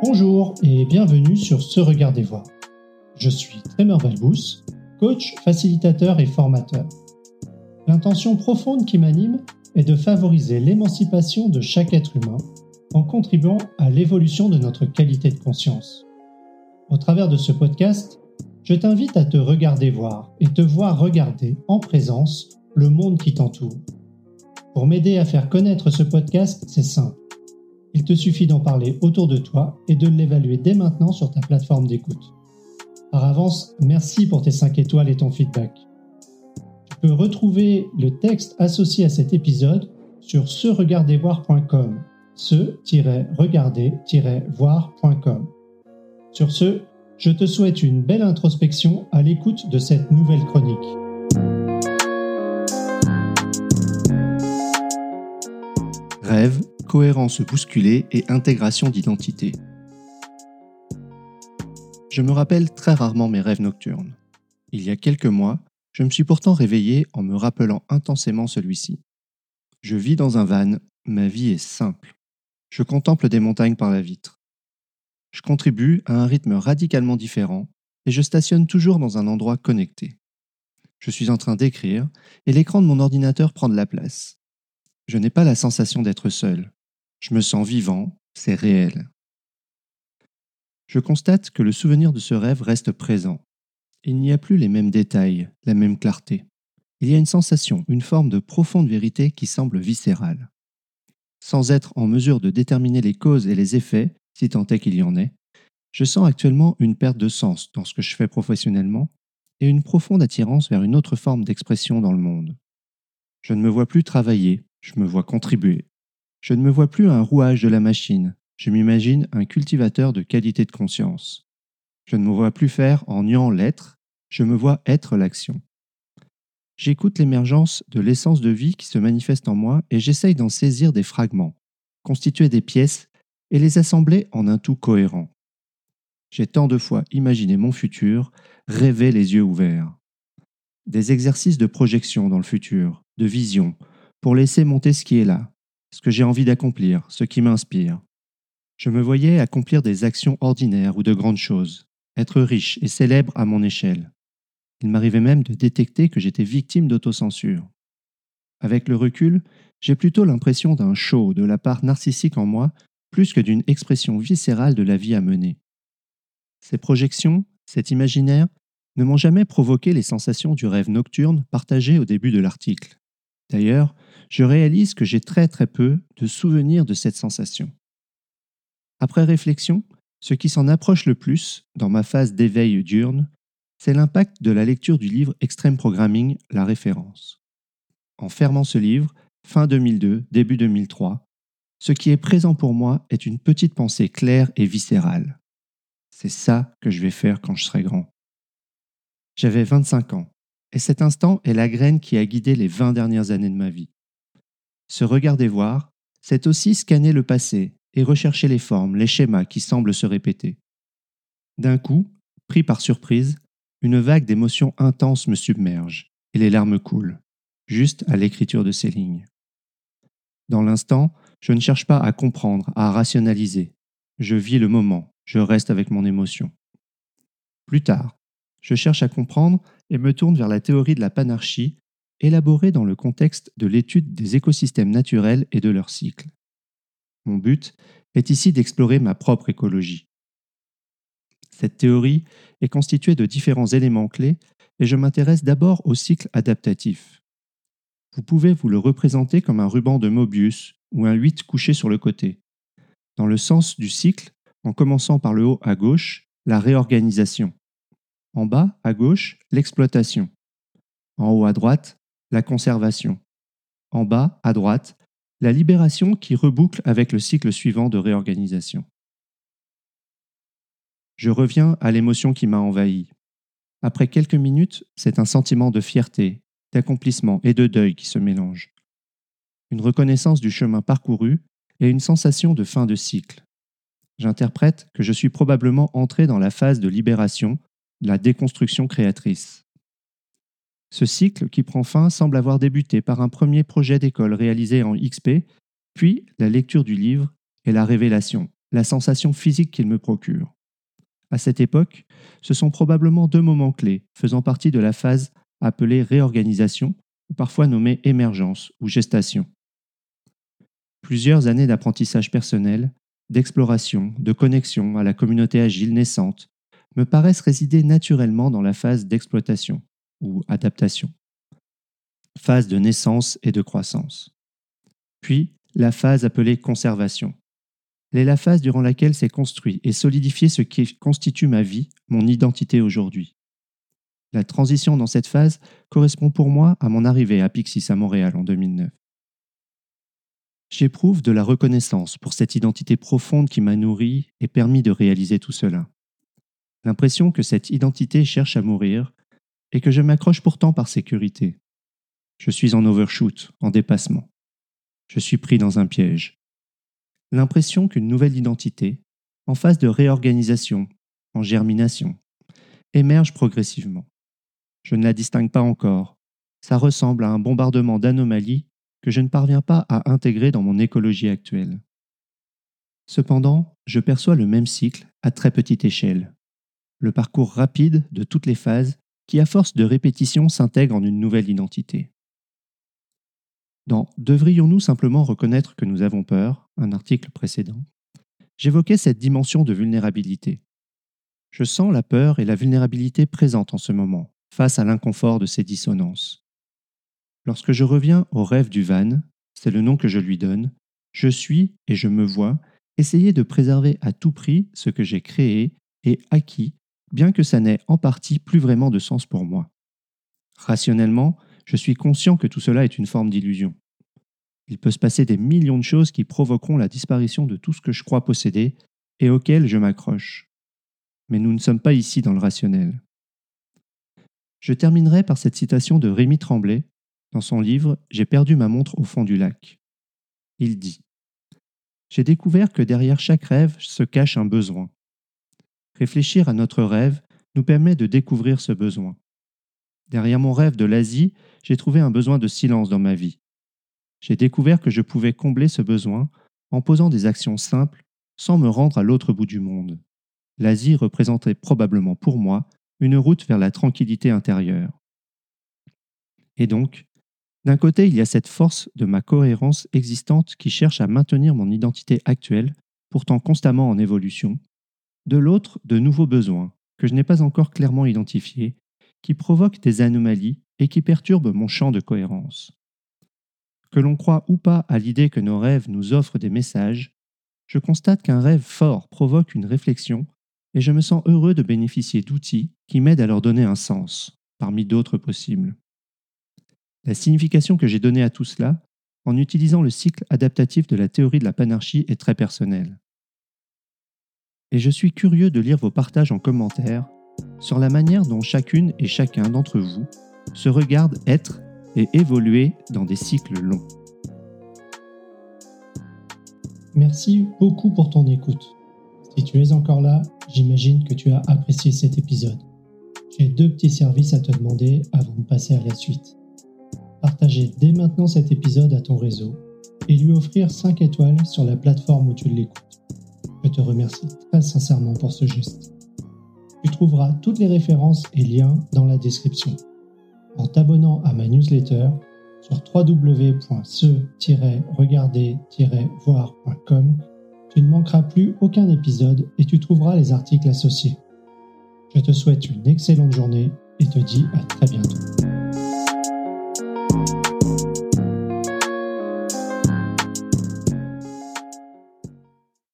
Bonjour et bienvenue sur Ce Regard des Voix. Je suis Trémor Valbous, coach, facilitateur et formateur. L'intention profonde qui m'anime est de favoriser l'émancipation de chaque être humain en contribuant à l'évolution de notre qualité de conscience. Au travers de ce podcast, je t'invite à te regarder voir et te voir regarder en présence le monde qui t'entoure. Pour m'aider à faire connaître ce podcast, c'est simple. Il te suffit d'en parler autour de toi et de l'évaluer dès maintenant sur ta plateforme d'écoute. Par avance, merci pour tes 5 étoiles et ton feedback. Tu peux retrouver le texte associé à cet épisode sur se-regarder-voir.com se-regarder-voir.com. Sur ce, je te souhaite une belle introspection à l'écoute de cette nouvelle chronique. Rêve, cohérence bousculée et intégration d'identité. Je me rappelle très rarement mes rêves nocturnes. Il y a quelques mois, je me suis pourtant réveillé en me rappelant intensément celui-ci. Je vis dans un van, ma vie est simple. Je contemple des montagnes par la vitre. Je contribue à un rythme radicalement différent et je stationne toujours dans un endroit connecté. Je suis en train d'écrire et l'écran de mon ordinateur prend de la place. Je n'ai pas la sensation d'être seul. Je me sens vivant, c'est réel. Je constate que le souvenir de ce rêve reste présent. Il n'y a plus les mêmes détails, la même clarté. Il y a une sensation, une forme de profonde vérité qui semble viscérale. Sans être en mesure de déterminer les causes et les effets, si tant est qu'il y en ait, je sens actuellement une perte de sens dans ce que je fais professionnellement et une profonde attirance vers une autre forme d'expression dans le monde. Je ne me vois plus travailler, je me vois contribuer. Je ne me vois plus un rouage de la machine, je m'imagine un cultivateur de qualité de conscience. Je ne me vois plus faire en niant l'être, je me vois être l'action. J'écoute l'émergence de l'essence de vie qui se manifeste en moi et j'essaye d'en saisir des fragments, constituer des pièces et les assembler en un tout cohérent. J'ai tant de fois imaginé mon futur, rêvé les yeux ouverts. Des exercices de projection dans le futur, de vision, pour laisser monter ce qui est là, ce que j'ai envie d'accomplir, ce qui m'inspire. Je me voyais accomplir des actions ordinaires ou de grandes choses, être riche et célèbre à mon échelle. Il m'arrivait même de détecter que j'étais victime d'autocensure. Avec le recul, j'ai plutôt l'impression d'un show de la part narcissique en moi plus que d'une expression viscérale de la vie à mener. Ces projections, cet imaginaire, ne m'ont jamais provoqué les sensations du rêve nocturne partagé au début de l'article. D'ailleurs, je réalise que j'ai très très peu de souvenirs de cette sensation. Après réflexion, ce qui s'en approche le plus, dans ma phase d'éveil diurne, c'est l'impact de la lecture du livre Extreme Programming, la référence. En fermant ce livre, fin 2002, début 2003, ce qui est présent pour moi est une petite pensée claire et viscérale. C'est ça que je vais faire quand je serai grand. J'avais 25 ans, et cet instant est la graine qui a guidé les 20 dernières années de ma vie. Se regarder voir, c'est aussi scanner le passé et rechercher les formes, les schémas qui semblent se répéter. D'un coup, pris par surprise, une vague d'émotions intenses me submerge, et les larmes coulent, juste à l'écriture de ces lignes. Dans l'instant, je ne cherche pas à comprendre, à rationaliser. Je vis le moment, je reste avec mon émotion. Plus tard, je cherche à comprendre et me tourne vers la théorie de la panarchie, élaborée dans le contexte de l'étude des écosystèmes naturels et de leurs cycles. Mon but est ici d'explorer ma propre écologie. Cette théorie est constituée de différents éléments clés et je m'intéresse d'abord au cycle adaptatif. Vous pouvez vous le représenter comme un ruban de Mobius ou un 8 couché sur le côté. Dans le sens du cycle, en commençant par le haut à gauche, la réorganisation. En bas, à gauche, l'exploitation. En haut à droite, la conservation. En bas, à droite, la libération qui reboucle avec le cycle suivant de réorganisation je reviens à l'émotion qui m'a envahi. Après quelques minutes, c'est un sentiment de fierté, d'accomplissement et de deuil qui se mélangent. Une reconnaissance du chemin parcouru et une sensation de fin de cycle. J'interprète que je suis probablement entré dans la phase de libération, la déconstruction créatrice. Ce cycle qui prend fin semble avoir débuté par un premier projet d'école réalisé en XP, puis la lecture du livre et la révélation, la sensation physique qu'il me procure. À cette époque, ce sont probablement deux moments clés faisant partie de la phase appelée réorganisation, ou parfois nommée émergence ou gestation. Plusieurs années d'apprentissage personnel, d'exploration, de connexion à la communauté agile naissante me paraissent résider naturellement dans la phase d'exploitation ou adaptation, phase de naissance et de croissance. Puis la phase appelée conservation. Elle est la phase durant laquelle s'est construit et solidifié ce qui constitue ma vie, mon identité aujourd'hui. La transition dans cette phase correspond pour moi à mon arrivée à Pixis à Montréal en 2009. J'éprouve de la reconnaissance pour cette identité profonde qui m'a nourri et permis de réaliser tout cela. L'impression que cette identité cherche à mourir et que je m'accroche pourtant par sécurité. Je suis en overshoot, en dépassement. Je suis pris dans un piège. L'impression qu'une nouvelle identité, en phase de réorganisation, en germination, émerge progressivement. Je ne la distingue pas encore. Ça ressemble à un bombardement d'anomalies que je ne parviens pas à intégrer dans mon écologie actuelle. Cependant, je perçois le même cycle à très petite échelle. Le parcours rapide de toutes les phases qui, à force de répétition, s'intègre en une nouvelle identité. Dans Devrions-nous simplement reconnaître que nous avons peur, un article précédent, j'évoquais cette dimension de vulnérabilité. Je sens la peur et la vulnérabilité présentes en ce moment, face à l'inconfort de ces dissonances. Lorsque je reviens au rêve du van, c'est le nom que je lui donne, je suis et je me vois essayer de préserver à tout prix ce que j'ai créé et acquis, bien que ça n'ait en partie plus vraiment de sens pour moi. Rationnellement, je suis conscient que tout cela est une forme d'illusion. Il peut se passer des millions de choses qui provoqueront la disparition de tout ce que je crois posséder et auxquelles je m'accroche. Mais nous ne sommes pas ici dans le rationnel. Je terminerai par cette citation de Rémi Tremblay, dans son livre J'ai perdu ma montre au fond du lac. Il dit J'ai découvert que derrière chaque rêve se cache un besoin. Réfléchir à notre rêve nous permet de découvrir ce besoin. Derrière mon rêve de l'Asie, j'ai trouvé un besoin de silence dans ma vie. J'ai découvert que je pouvais combler ce besoin en posant des actions simples sans me rendre à l'autre bout du monde. L'Asie représentait probablement pour moi une route vers la tranquillité intérieure. Et donc, d'un côté, il y a cette force de ma cohérence existante qui cherche à maintenir mon identité actuelle, pourtant constamment en évolution. De l'autre, de nouveaux besoins, que je n'ai pas encore clairement identifiés, qui provoquent des anomalies et qui perturbent mon champ de cohérence. Que l'on croit ou pas à l'idée que nos rêves nous offrent des messages, je constate qu'un rêve fort provoque une réflexion et je me sens heureux de bénéficier d'outils qui m'aident à leur donner un sens, parmi d'autres possibles. La signification que j'ai donnée à tout cela, en utilisant le cycle adaptatif de la théorie de la panarchie, est très personnelle. Et je suis curieux de lire vos partages en commentaire sur la manière dont chacune et chacun d'entre vous se regarde être et évoluer dans des cycles longs. Merci beaucoup pour ton écoute. Si tu es encore là, j'imagine que tu as apprécié cet épisode. J'ai deux petits services à te demander avant de passer à la suite partager dès maintenant cet épisode à ton réseau et lui offrir 5 étoiles sur la plateforme où tu l'écoutes. Je te remercie très sincèrement pour ce geste. Tu trouveras toutes les références et liens dans la description. En t'abonnant à ma newsletter sur www.se-regarder-voir.com, tu ne manqueras plus aucun épisode et tu trouveras les articles associés. Je te souhaite une excellente journée et te dis à très bientôt.